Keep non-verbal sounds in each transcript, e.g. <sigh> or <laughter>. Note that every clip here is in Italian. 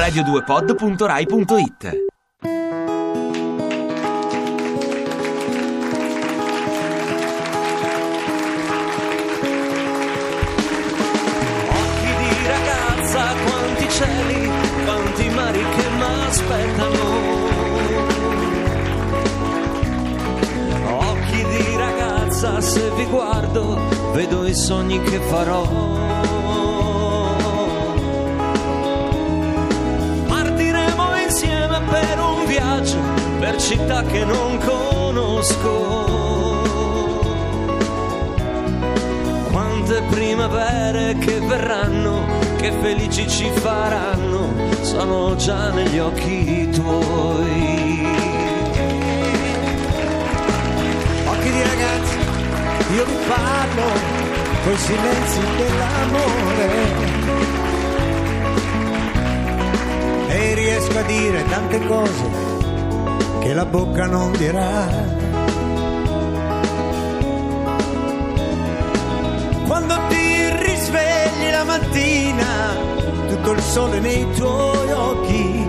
radio2pod.rai.it Occhi di ragazza, quanti cieli, quanti mari che m'aspettano. Occhi di ragazza, se vi guardo, vedo i sogni che farò. Un viaggio, per città che non conosco. Quante primavere che verranno, che felici ci faranno, sono già negli occhi tuoi. Occhi di ragazzi, io vi parlo coi silenzi dell'amore. Riesco a dire tante cose che la bocca non dirà. Quando ti risvegli la mattina, tutto il sole nei tuoi occhi.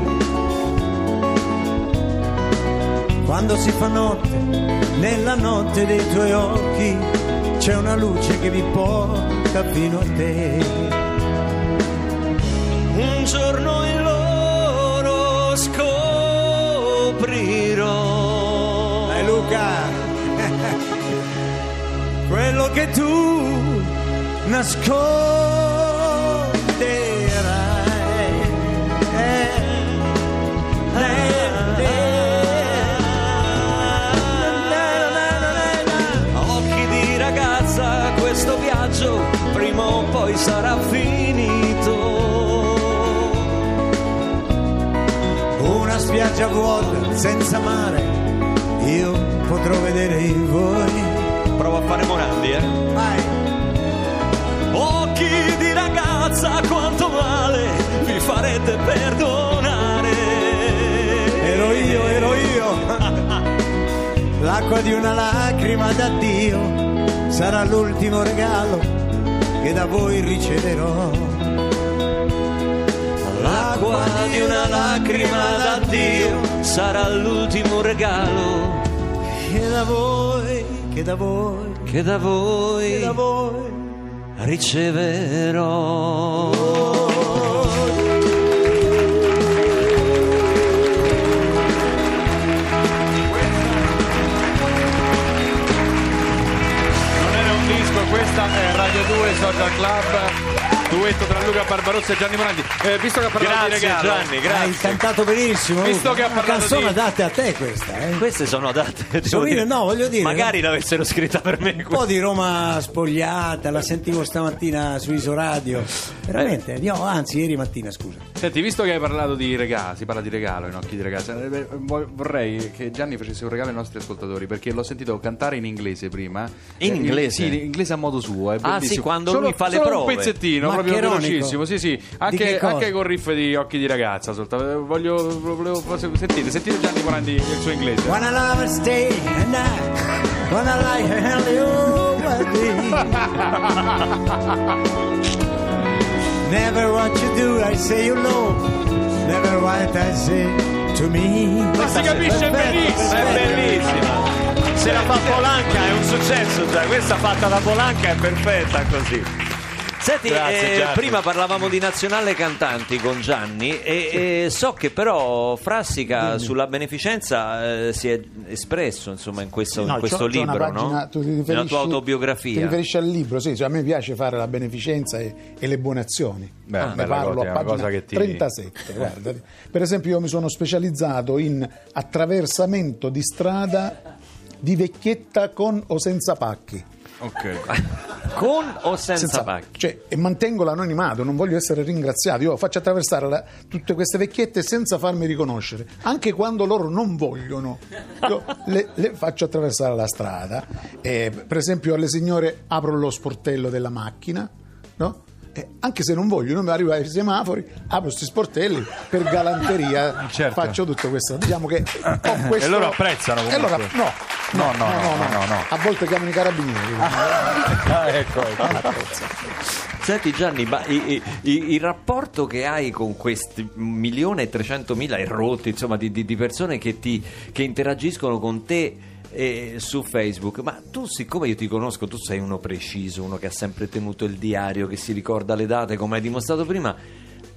Quando si fa notte, nella notte dei tuoi occhi, c'è una luce che mi porta fino a te. Un giorno in che tu nasconderai. Occhi di ragazza, questo viaggio prima o poi sarà finito. Una spiaggia vuota, senza mare, io potrò vedere voi. Prova a fare Morandi, eh. Vai. Occhi di ragazza, quanto male vi farete perdonare. Ero io, ero io. <laughs> L'acqua di una lacrima d'addio sarà l'ultimo regalo che da voi riceverò. L'acqua di una lacrima d'addio sarà l'ultimo regalo Che da voi, che da voi, che da che voi da voi. riceverò. Non era un disco, questa è Radio 2 Social Club. Duetto tra Luca Barbarossa e Gianni Morandi. Eh, visto che ha parlato Grazie di regalo, Gianni, Hai grazie. cantato benissimo. Visto Luca. che ha Una parlato canzone di- adatta a te questa, eh? Queste sono adatte. Sorride, dire. no, voglio dire, Magari l'avessero scritta per me. Un po' di Roma spogliata, la sentivo stamattina su Isoradio. Veramente, io- anzi, ieri mattina, scusa. Senti, visto che hai parlato di regalo, si parla di regalo in occhi di ragazza, eh, vo- vorrei che Gianni facesse un regalo ai nostri ascoltatori perché l'ho sentito cantare in inglese prima. In Eh, inglese? Sì, in inglese a modo suo. È Ah, bellissimo. sì, quando Solo- lui fa le solo prove. un pezzettino, proprio Maccheronico. Velocissimo. Sì, sì. Anche, anche con riff di occhi di ragazza. soltanto. Voglio, volevo, sentite, sentite Gianni Morandi il suo inglese. Wanna love and stay and I wanna lie and hell you. Never what you do, I say you know. Never what I say to me. Ma si capisce benissimo. È bellissima. Se la fa Polanca è un successo già. Questa fatta da Polanca è perfetta così. Senti, Grazie, eh, prima parlavamo di nazionale cantanti con Gianni e, e so che però Frassica sulla beneficenza eh, si è espresso insomma in questo, in No, questo c'ho- c'ho libro, una pagina, no? tu ti Nella tua Ti autobiografia. riferisci al libro, sì, cioè a me piace fare la beneficenza e, e le buone azioni. Beh, ne parlo a pagina ti- 37, guarda. Per esempio io mi sono specializzato in attraversamento di strada di vecchietta con o senza pacchi. Ok. <laughs> Con o senza, pacchi? Cioè, e mantengo l'anonimato, non voglio essere ringraziato. Io faccio attraversare la- tutte queste vecchiette senza farmi riconoscere, anche quando loro non vogliono. Io le, le faccio attraversare la strada. E, per esempio, alle signore apro lo sportello della macchina, no? Eh, anche se non voglio, non mi arrivo ai semafori, apro questi sportelli per galanteria, <laughs> Certo. faccio tutto questo. Diciamo che ho questo... E loro apprezzano E allora, comunque. no, No, no, no, no, no. A volte chiamano i carabinieri. <laughs> Ah, ecco, ecco. Senti Gianni, ma i- i- i- il rapporto che hai con questi milione e trecentomila e rotti, insomma, di, di- di persone che, ti, che interagiscono con te eh, su Facebook, ma tu siccome io ti conosco, tu sei uno preciso, uno che ha sempre tenuto il diario, che si ricorda le date, come hai dimostrato prima,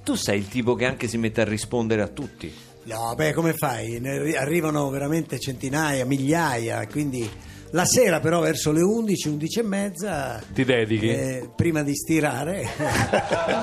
tu sei il tipo che anche si mette a rispondere a tutti. No, beh, come fai? Ne arri- arrivano veramente centinaia, migliaia, quindi la sera però verso le 11, 11 e mezza... Ti dedichi? eh, prima di stirare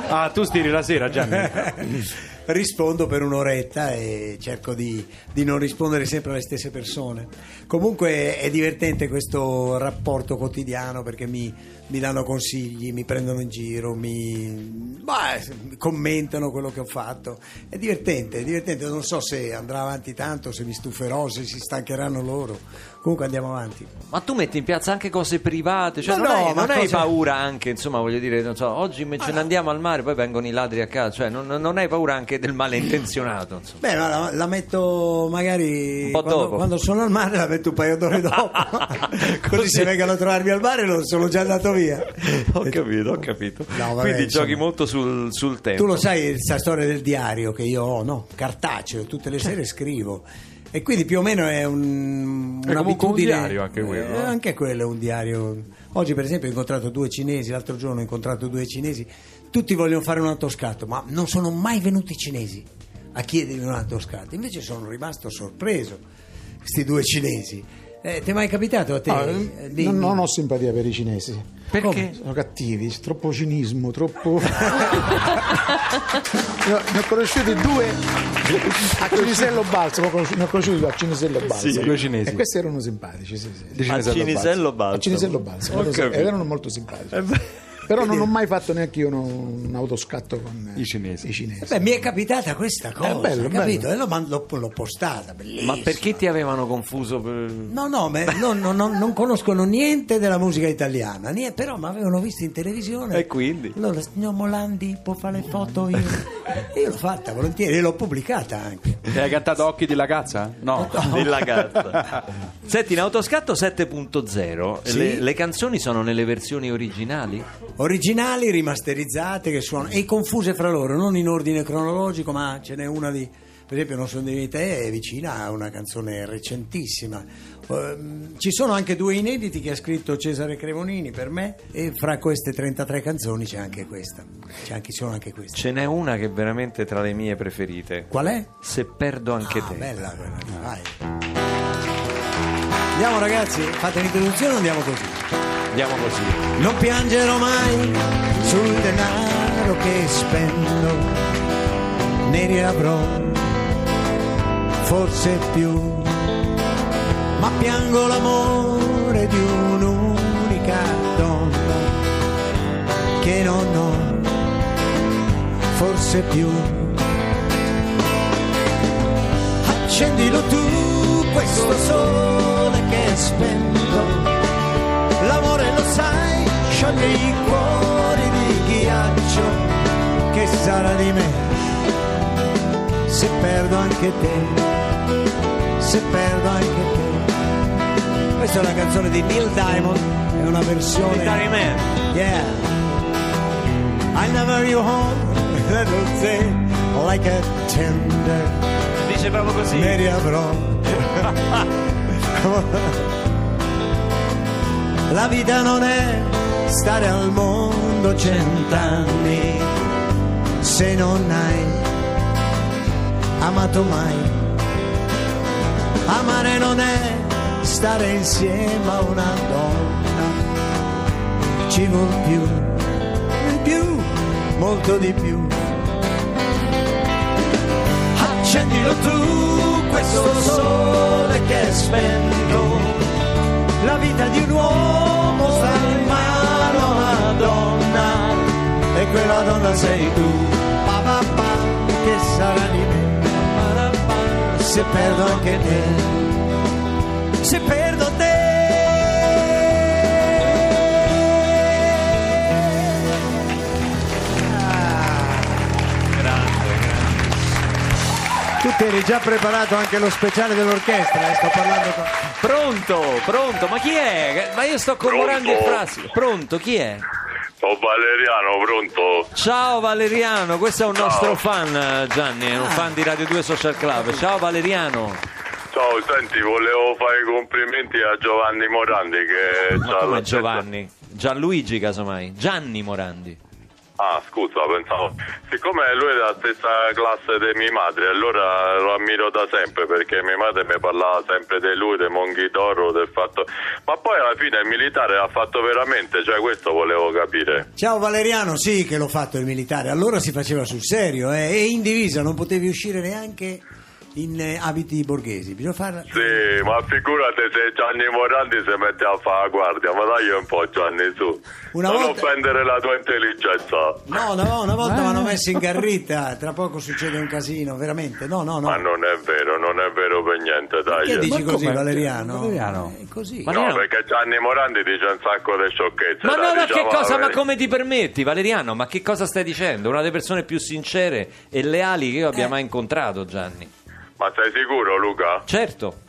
Ah, tu stiri la sera, Gianni? <laughs> rispondo per un'oretta e cerco di, di non rispondere sempre alle stesse persone. Comunque è divertente questo rapporto quotidiano perché mi, mi danno consigli, mi prendono in giro, mi bah, commentano quello che ho fatto. È divertente, è divertente. Non so se andrà avanti tanto, se mi stuferò, se si stancheranno loro. Comunque andiamo avanti. Ma tu metti in piazza anche cose private, cioè Ma non, no, hai, non hai cosa- paura anche, insomma, voglio dire, non so, oggi invece ne andiamo al mare, poi vengono i ladri a casa, cioè non, non hai paura anche del malintenzionato, insomma. Beh, ma la, la metto magari Un po' quando, dopo. quando sono al mare, la metto un paio d'ore <laughs> dopo. <laughs> Così se vengono a trovarmi al mare non sono già andato via. <laughs> Ho capito, ho capito. No, vabbè, Quindi insomma. giochi molto sul, sul tempo. Tu lo sai, questa storia del diario che io ho, no? Cartaceo, tutte le sere scrivo. E quindi più o meno è un, È un diario anche quello, Eh, eh. anche quello è un diario. Oggi, per esempio, ho incontrato due cinesi, l'altro giorno ho incontrato due cinesi. Tutti vogliono fare un autoscatto, ma non sono mai venuti i cinesi a chiedermi un autoscatto. Invece sono rimasto sorpreso, questi due cinesi. Eh, ti è mai capitato a te? No, eh, di- non, non ho simpatia per i cinesi. Perché? Sono cattivi, troppo cinismo, troppo. <laughs> <laughs> ne, ho, ne ho conosciuti due a Cinisello Balzo, ne ho conosciuti, ne ho conosciuti due a Cinisello Balzo. Sì, due cinesi. E questi erano simpatici, sì, sì. Di A Cinisello Cinisello A Balzo. Cinisello ed erano molto simpatici. Però non ho mai fatto neanche io uno- un autoscatto con eh, I cinesi. i cinesi. Beh, mi è capitata questa cosa, bello, capito? bello. E l'ho, man- l'ho- l'ho postata, bellissima. Ma perché ti avevano confuso? Per... No, no, ma no, no, no, non conoscono niente della musica italiana, niente, però mi avevano visto in televisione. E quindi? Allora, signor Molandi può fare le foto io? <laughs> E io l'ho fatta volentieri e l'ho pubblicata anche. Ti hai cantato Occhi di Lagazza? No. Della <laughs> gatta. Senti, in Autoscatto 7.0 Sì. le, le canzoni sono nelle versioni originali? Originali, rimasterizzate, che suonano, e confuse fra loro, non in ordine cronologico, ma ce n'è una di, per esempio, Non sono di te, è vicina a una canzone recentissima. Ehm, ci sono anche due inediti che ha scritto Cesare Cremonini per me, e fra queste 33 canzoni c'è anche questa. C'è anche, sono anche queste. Ce n'è una che è veramente tra le mie preferite. Qual è? Se perdo anche Ah, te. bella quella vai. Andiamo ragazzi, fate l'introduzione o andiamo così? Andiamo così. Non piangerò mai sul denaro che spendo, ne riavrò forse più, ma piango l'amore di un'unica donna che non ho forse più. Accendilo tu questo sole che spendo L'amore lo sai, scioglie i cuori di ghiaccio che sarà di me se perdo anche te, se perdo anche te. Questa è una canzone di Neil Diamond, è una versione. Military Man. Yeah. I never you home, little thing, like a tender Dice proprio così. ne riavrò. <laughs> La vita non è stare al mondo cent'anni se non hai amato mai. Amare non è stare insieme a una donna, ci vuol più, di più, molto di più. Accendilo tu questo sole che spento. La vita di un uomo sta in mano a una donna e quella donna sei tu se perdo anche te, se perdo te. Ah, tu ti eri già preparato anche lo speciale dell'orchestra, eh? sto parlando con... Pronto, pronto, ma chi è? Ma io sto commemorando il frasi. Pronto, chi è? Sono Valeriano, pronto? Ciao Valeriano, questo è un Ciao. nostro fan Gianni, è un fan di Radio 2 Social Club. Ciao Valeriano. Ciao, senti, volevo fare i complimenti a Giovanni Morandi che Ma come Giovanni? Gianluigi casomai. Gianni Morandi. Ah, scusa, pensavo. Siccome lui è della stessa classe di mia madre, allora lo ammiro da sempre perché mia madre mi parlava sempre di lui, dei Monghi d'Oro, del fatto. Ma poi alla fine il militare l'ha fatto veramente, cioè questo volevo capire. Ciao Valeriano, sì che l'ho fatto il militare, allora si faceva sul serio, eh? e in divisa non potevi uscire neanche in eh, abiti borghesi, bisogna farla... Sì, ma figurati se Gianni Morandi si mette a fare la guardia, ma dai un po' Gianni su. Una non volta- offendere la tua intelligenza. No, no, una volta mi hanno messo in <laughs> garrita, tra poco succede un casino, veramente, no, no, no. Ma non è vero, non è vero per niente, dai. Che dici Ma così? Valeriano? Valeriano? È così. Ma No, perché Gianni Morandi dice un sacco di sciocchezze. Ma dai, no, ma che diciamo la cosa? Ma come ti permetti, Valeriano? Ma che cosa stai dicendo? Una delle persone più sincere e leali che io abbia Eh. mai incontrato, Gianni. Ma sei sicuro, Luca? Certo.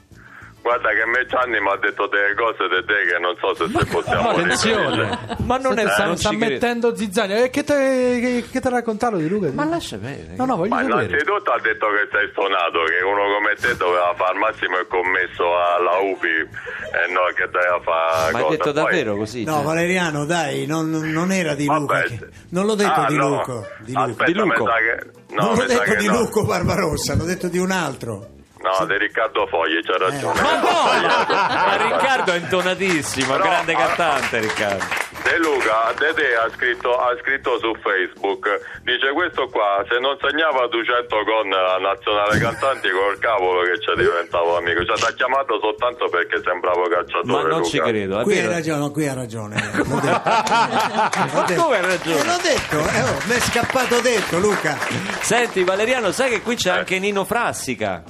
Guarda che me Gianni mi ha detto delle cose di te che non so se se possiamo Attenzione. Ma non è sta, non sta ci mettendo zizzania. E che te, che, che te ha raccontato di Luca? Ma lascia bene. No, no, voglio Ma sapere. innanzitutto ha detto che sei stonato, che uno come te doveva fare al massimo il commesso alla UPI e no che doveva fare Ma hai cosa. detto Poi- davvero così? No, Valeriano, dai, non, non era di Vabbè, Luca. che- Non l'ho detto Ah, di no. Luca. Di Luca. Aspetta, Di sa che... No, non l'ho detto di no. Luco Barbarossa, l'ho detto di un altro. No, di Riccardo Fogli, c'ha ragione. Ma no! Ma Riccardo è intonatissimo, Però- grande cantante Riccardo. De Luca, De Te ha scritto, ha scritto su Facebook, dice questo qua, se non segnava 200 con la nazionale cantanti col cavolo che ci diventavo amico, cioè ti ha chiamato soltanto perché sembravo calciatore Ma non Luca. ci credo, Qui hai ragione, qui hai ragione. <laughs> Ma come hai Eh, ragione? l'ho detto, eh, oh, mi è scappato detto, Luca. Senti Valeriano, sai che qui c'è anche Nino Frassica?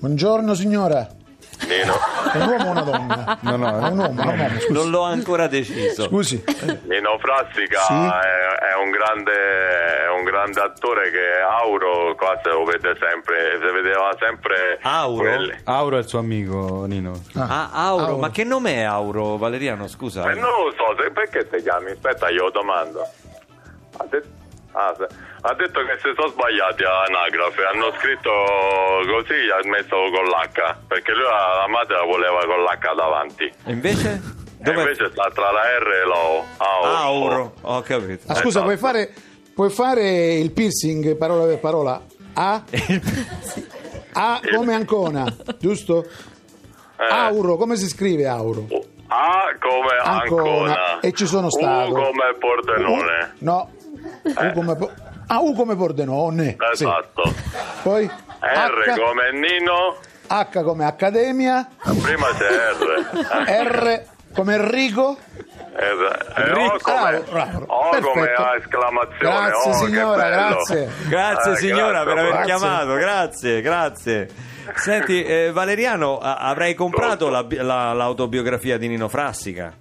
Buongiorno signora. Nino, È un uomo o una donna? No, no, È un uomo, no, uomo, scusi. Non l'ho ancora deciso. Scusi. Nino Frassica Sì. è, è un grande, è un grande attore che Auro qua se lo vede sempre, si vedeva sempre Auro? quelli- Auro è il suo amico Nino. Ah, Auro, Auro. ma che nome è Auro, Valeriano? Scusa. Eh, non lo so, se- perché ti chiami? Aspetta, glielo domando. Ha, det- ah, ha detto che si sono sbagliati all'anagrafe, hanno scritto così, ha messo con l'H, perché lui la madre la voleva con l'H davanti. E invece? E invece sta tra la R e la O. Auro. Auro, ho capito. Ah, scusa, Esatto. puoi fare, puoi fare il piercing parola per parola? A? A come Ancona, giusto? Eh, Auro, come si scrive Auro? A come Ancona. Ancona. E ci sono stato. U come Pordenone. No. U come, po- ah, U come Pordenone. sì. Esatto. Poi R H, come Nino. H come Accademia, Prima c'è R. R come Enrico. R. E O come, Bravo, bravo. o come esclamazione. Grazie, oh, signora, bello. grazie. Grazie Eh, signora per aver grazie. chiamato, grazie, grazie. Senti, eh, Valeriano, a- avrei comprato la bi- la- l'autobiografia di Nino Frassica?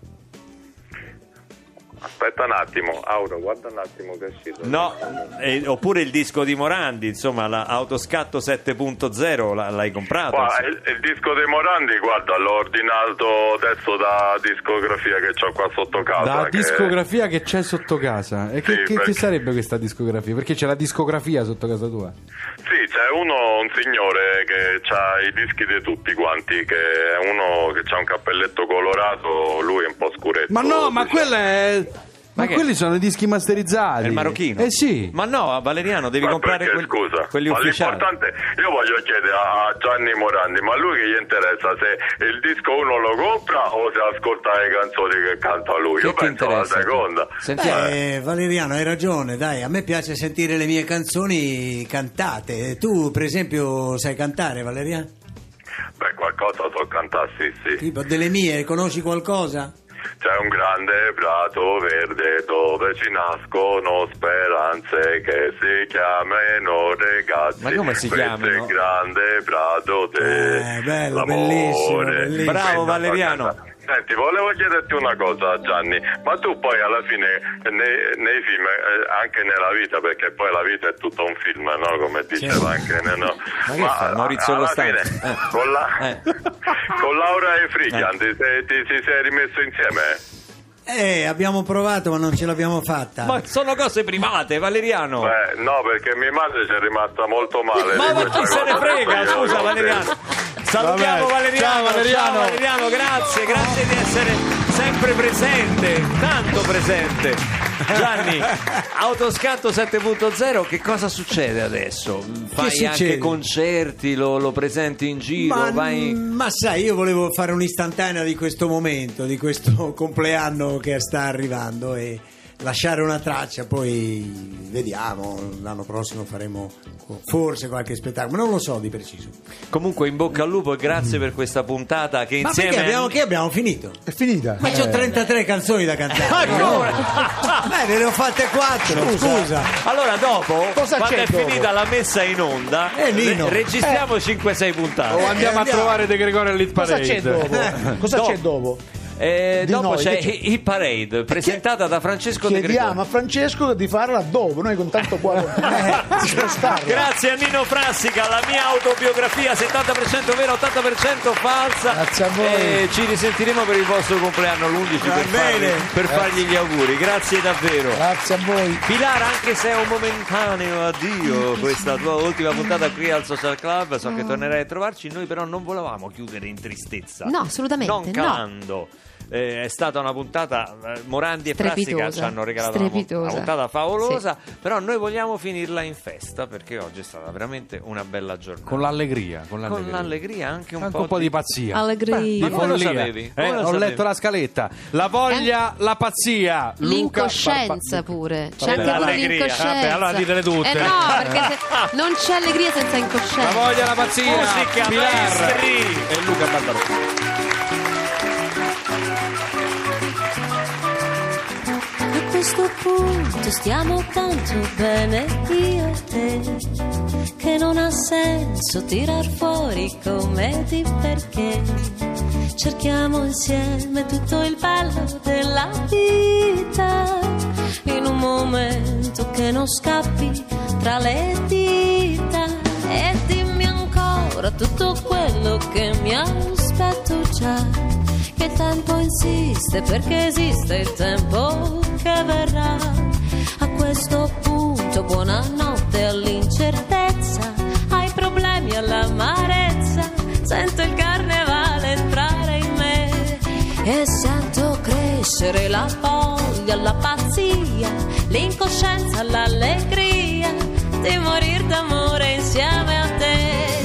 Aspetta un attimo, Auro, guarda un attimo che è uscito. No, eh, oppure il disco di Morandi, insomma, la Autoscatto 7.0 la- l'hai comprato? Qua, il, il disco dei Morandi, guarda, l'ho ordinato adesso da discografia che ho qua sotto casa. Da che- discografia che c'è sotto casa. E che, Sì, che- perché- che sarebbe questa discografia? Perché c'è la discografia sotto casa tua. Sì, c'è uno, un signore che ha i dischi di tutti quanti, che è uno che ha un cappelletto colorato, lui è un po' scuretto. Ma no, ma Sì. quello è. Ma, che- quelli sono i dischi masterizzati. È il marocchino? Eh sì. Ma no, Valeriano, devi Ma comprare perché, quelli, scusa, quelli ma ufficiali. l'importante, io voglio chiedere a Gianni Morandi, ma a lui che gli interessa se il disco uno lo compra o se ascolta le canzoni che canta lui? Che io ti penso la interessa? seconda. Sentiamo. Beh, Valeriano, hai ragione, dai, a me piace sentire le mie canzoni cantate. Tu, per esempio, sai cantare, Valeriano? Beh, qualcosa so cantare, sì, sì. Tipo delle mie, conosci qualcosa? C'è un grande prato verde dove ci nascono speranze che si chiamano ragazzi. Ma come si è il grande prato Eh, bello, bellissimo, bellissimo. Bravo, Questa Valeriano. cosa- Senti, volevo chiederti una cosa Gianni, ma tu poi alla fine nei, nei film, eh, anche nella vita, perché poi la vita è tutto un film, no? Come diceva anche no? Ma che fa, Maurizio Costanzo? fine, Eh. con, la, Eh. <laughs> con Laura e Frigian ti, sei- ti, ti sei rimesso insieme? Eh, abbiamo provato ma non ce l'abbiamo fatta. Ma sono cose private, Valeriano. Beh, no, perché mia madre ci è rimasta molto male. Ma, ma chi se ne frega, scusa Valeriano. Salutiamo Vabbè. Valeriano. Ciao, Valeriano. Ciao, Valeriano, grazie, grazie di essere sempre presente, tanto presente. Gianni, <laughs> Autoscatto 7.0, che cosa succede adesso? Fai succede? anche concerti, lo, lo presenti in giro, Ma, vai... ma sai, io volevo fare un'istantanea di questo momento, di questo <laughs> compleanno che sta arrivando e lasciare una traccia, poi vediamo, l'anno prossimo faremo forse qualche spettacolo, ma non lo so di preciso. Comunque in bocca al lupo e grazie per questa puntata che Ma insieme... perché abbiamo, che abbiamo finito? È finita. Ma c'ho Eh. 33 canzoni da cantare. Ancora? Beh, ve ne ho fatte 4, scusa. Allora dopo, Cosa quando c'è è dopo? finita la messa in onda, Eh, re- registriamo 5-6 puntate. O andiamo a andiamo. trovare De Gregorio all'Hit Cosa Parade. c'è dopo? Cosa Dopo. c'è dopo? Eh, Di dopo noi, c'è che? Hit Parade presentata da Francesco De Chiediamo Gregorio. a Francesco di farla dopo, noi con tanto cuore <laughs> eh. Grazie a Nino Frassica, la mia autobiografia 70% vera, 80% falsa. Grazie a voi. E ci risentiremo per il vostro compleanno l'11 per, fargli, bene. per fargli gli auguri. Grazie davvero. Grazie a voi. Pilar, anche se è un momentaneo addio questa tua ultima puntata qui al Social Club, so che tornerai a trovarci, noi però non volevamo chiudere in tristezza. No, assolutamente, Non no. Eh, è stata una puntata, eh, Morandi e Strepitosa, ci hanno regalato strepitosa. una puntata favolosa, però noi vogliamo finirla in festa perché oggi è stata veramente una bella giornata. Con l'allegria, con l'allegria. Con l'allegria, anche un Anche po', un po' di pazzia. Allegria. Ma come lo sapevi? Eh, Come lo ho sapevi? letto la scaletta. La voglia, la pazzia. Luca L'incoscienza Barba- pure. C'è Vabbè, anche pure l'allegria. l'incoscienza. Vabbè, allora ditele tutte. Eh no, perché se- non c'è allegria senza La incoscienza. voglia, la pazzia. Musica, Pilar maestri. e Luca Barbarò. Questo punto stiamo tanto bene io e te che non ha senso tirar fuori commedi perché. Cerchiamo insieme tutto il bello della vita in un momento che non scappi tra le dita. E dimmi ancora tutto quello che mi aspetto già che tempo insiste perché esiste il tempo che verrà. A questo punto buonanotte all'incertezza, ai problemi all'amarezza, sento il carnevale entrare in me e sento crescere la voglia, la pazzia, l'incoscienza, l'allegria di morir d'amore insieme a te.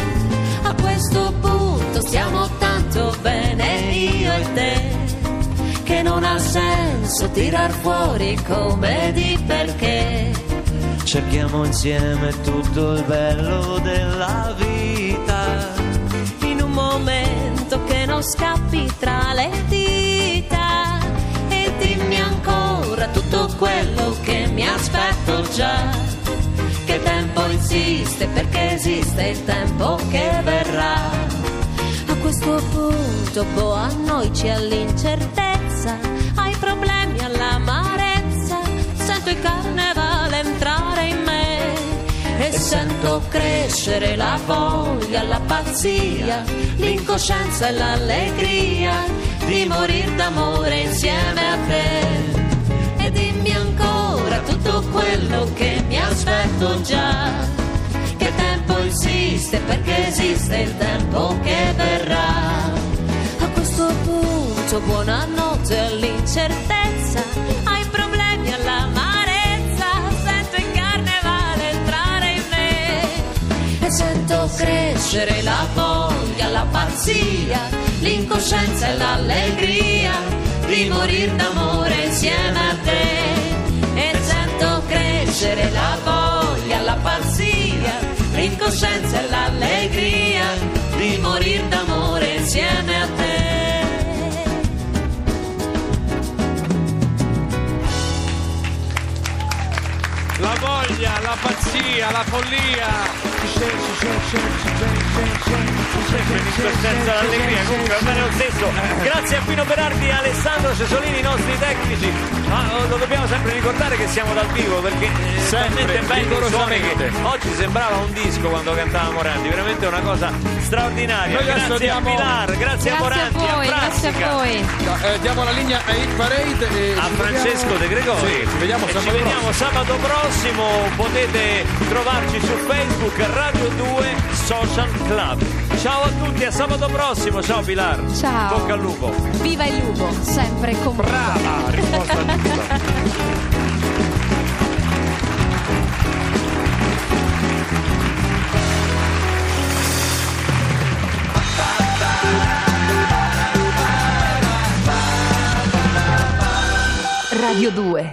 A questo punto stiamo tanto bene io e te che non ha senso tirar fuori come di perché. Cerchiamo insieme tutto il bello della vita. In un momento che non scappi tra le dita e dimmi ancora tutto quello che mi aspetto già. Che tempo insiste perché esiste il tempo che verrà. Questo punto, boh, c'è l'incertezza, ai problemi, all'amarezza, sento il carnevale entrare in me e sento crescere la voglia, la pazzia, l'incoscienza e l'allegria di morir d'amore insieme a te. E dimmi ancora tutto quello che mi aspetto già insiste perché esiste il tempo che verrà. A questo punto buonanotte all'incertezza, ai problemi all'amarezza, sento il carnevale entrare in me e sento crescere la voglia, la pazzia, l'incoscienza e l'allegria di morir d'amore insieme a te e sento crescere la voglia, l'incoscienza e l'allegria di morir d'amore insieme a te. La voglia, la pazzia, la follia. Sempre in questo senso l'allegria comunque va bene lo stesso grazie a Pino Berardi e Alessandro Cesolini i nostri tecnici. Ma oh, lo dobbiamo sempre ricordare che siamo dal vivo perché eh, Sempre, talmente belli i suoni che oggi sembrava un disco quando cantava Morandi veramente una cosa straordinaria. Noi grazie diamo- a Pilar grazie, a Grazie a Morandi voi, grazie a voi. Eh, diamo la linea a Hit Parade e a Francesco vediamo- De Gregori. Sì, ci vediamo sabato ci vediamo sabato prossimo. Potete trovarci su Facebook Radio 2 Social Club. Ciao a tutti a sabato prossimo ciao Pilar Ciao. bocca al lupo Viva il lupo, sempre con. Brava, risposta giusta. Radio 2.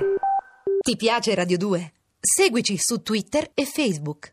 Ti piace Radio 2? Seguici su Twitter e Facebook.